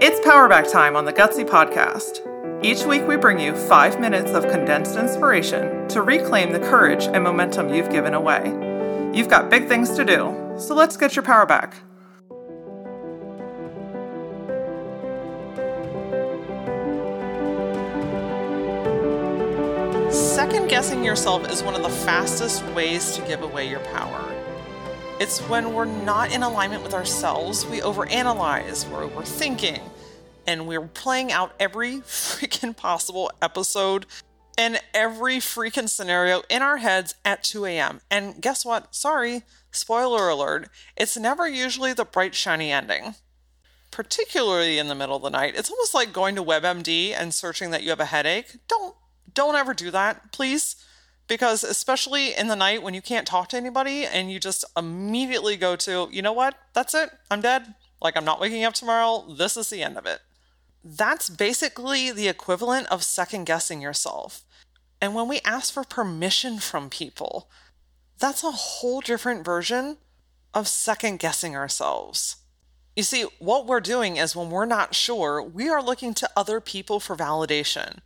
It's Powerback time on the Gutsy Podcast. Each week, we bring you five minutes of condensed inspiration to reclaim the courage and momentum you've given away. You've got big things to do, so let's get your power back. Second guessing yourself is one of the fastest ways to give away your power. It's when we're not in alignment with ourselves, we overanalyze, we're overthinking, and we're playing out every freaking possible episode and every freaking scenario in our heads at 2 a.m. And guess what? Sorry, spoiler alert, it's never usually the bright, shiny ending. Particularly in the middle of the night. It's almost like going to WebMD and searching that you have a headache. Don't don't ever do that, please. Because especially in the night when you can't talk to anybody and you just immediately go to, you know what? That's it. I'm dead. Like I'm not waking up tomorrow. This is the end of it. That's basically the equivalent of second guessing yourself. And when we ask for permission from people, that's a whole different version of second guessing ourselves. You see, what we're doing is when we're not sure, we are looking to other people for validation.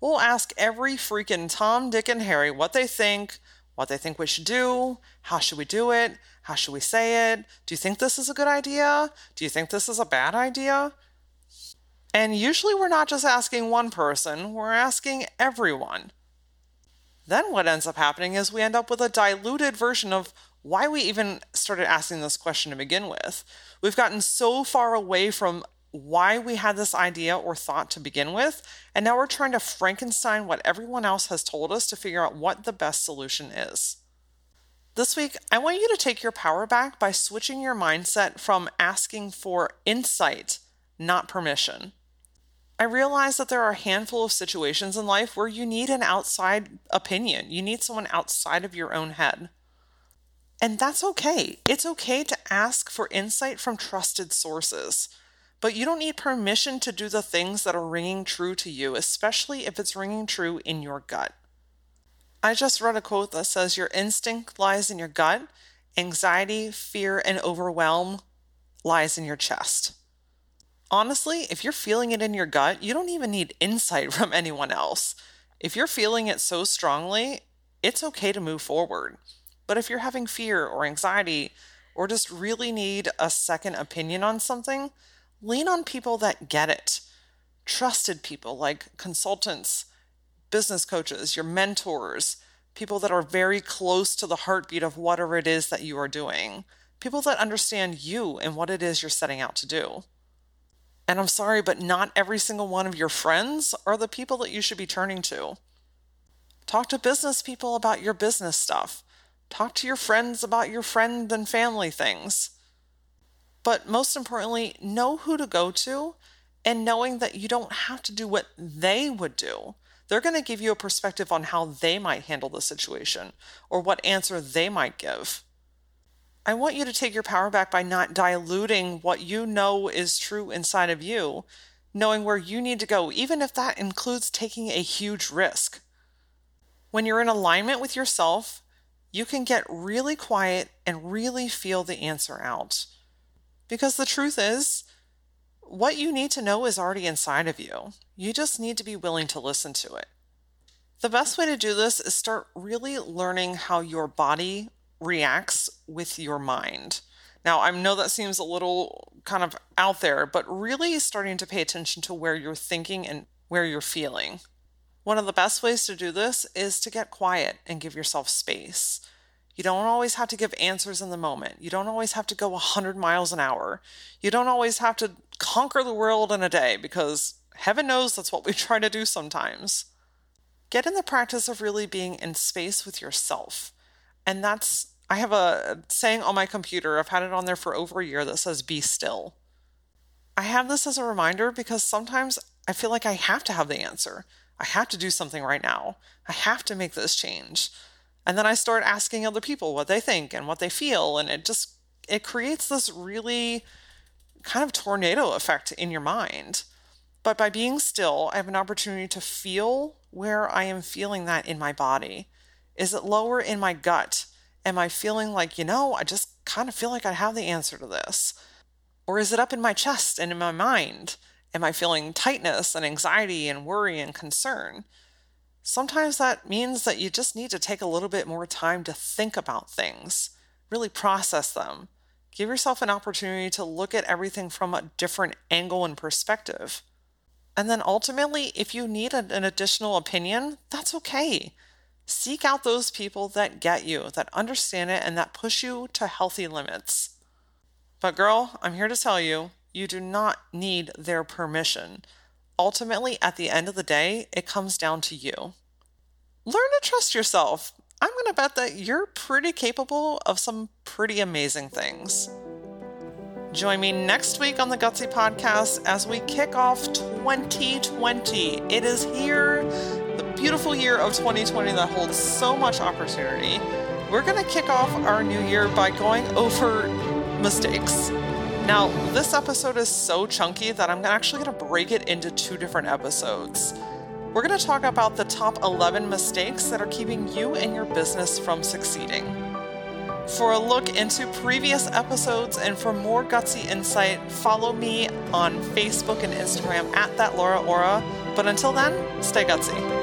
We'll ask every freaking Tom, Dick, and Harry what they think, what they think we should do, how should we do it, how should we say it, do you think this is a good idea, do you think this is a bad idea? And usually we're not just asking one person, we're asking everyone. Then what ends up happening is we end up with a diluted version of why we even started asking this question to begin with. We've gotten so far away from why we had this idea or thought to begin with, and now we're trying to Frankenstein what everyone else has told us to figure out what the best solution is. This week, I want you to take your power back by switching your mindset from asking for insight, not permission. I realize that there are a handful of situations in life where you need an outside opinion. You need someone outside of your own head. And that's okay. It's okay to ask for insight from trusted sources. But you don't need permission to do the things that are ringing true to you, especially if it's ringing true in your gut. I just read a quote that says, Your instinct lies in your gut, anxiety, fear, and overwhelm lies in your chest honestly, if you're feeling it in your gut, you don't even need insight from anyone else. If you're feeling it so strongly, it's okay to move forward. But if you're having fear or anxiety, or just really need a second opinion on something, lean on people that get it. Trusted people like consultants, business coaches, your mentors, people that are very close to the heartbeat of whatever it is that you are doing, people that understand you and what it is you're setting out to do. And I'm sorry, but not every single one of your friends are the people that you should be turning to. Talk to business people about your business stuff. Talk to your friends about your friend and family things. But most importantly, know who to go to and knowing that you don't have to do what they would do. They're going to give you a perspective on how they might handle the situation or what answer they might give. I want you to take your power back by not diluting what you know is true inside of you, knowing where you need to go, even if that includes taking a huge risk. When you're in alignment with yourself, you can get really quiet and really feel the answer out. Because the truth is, what you need to know is already inside of you. You just need to be willing to listen to it. The best way to do this is start really learning how your body reacts with your mind. Now, I know that seems a little kind of out there, but really starting to pay attention to where you're thinking and where you're feeling. One of the best ways to do this is to get quiet and give yourself space. You don't always have to give answers in the moment. You don't always have to go 100 miles an hour. You don't always have to conquer the world in a day because heaven knows that's what we try to do sometimes. Get in the practice of really being in space with yourself. And that's I have a saying on my computer, I've had it on there for over a year that says, be still. I have this as a reminder because sometimes I feel like I have to have the answer. I have to do something right now. I have to make this change. And then I start asking other people what they think and what they feel. And it just, it creates this really kind of tornado effect in your mind. But by being still, I have an opportunity to feel where I am feeling that in my body. Is it lower in my gut? Am I feeling like, you know, I just kind of feel like I have the answer to this? Or is it up in my chest and in my mind? Am I feeling tightness and anxiety and worry and concern? Sometimes that means that you just need to take a little bit more time to think about things, really process them. Give yourself an opportunity to look at everything from a different angle and perspective. And then ultimately, if you need an additional opinion, that's okay. Seek out those people that get you, that understand it, and that push you to healthy limits. But, girl, I'm here to tell you, you do not need their permission. Ultimately, at the end of the day, it comes down to you. Learn to trust yourself. I'm going to bet that you're pretty capable of some pretty amazing things. Join me next week on the Gutsy Podcast as we kick off 2020. It is here, the beautiful year of 2020 that holds so much opportunity. We're going to kick off our new year by going over mistakes. Now, this episode is so chunky that I'm actually going to break it into two different episodes. We're going to talk about the top 11 mistakes that are keeping you and your business from succeeding. For a look into previous episodes and for more gutsy insight, follow me on Facebook and Instagram at that Laura Aura. But until then, stay gutsy.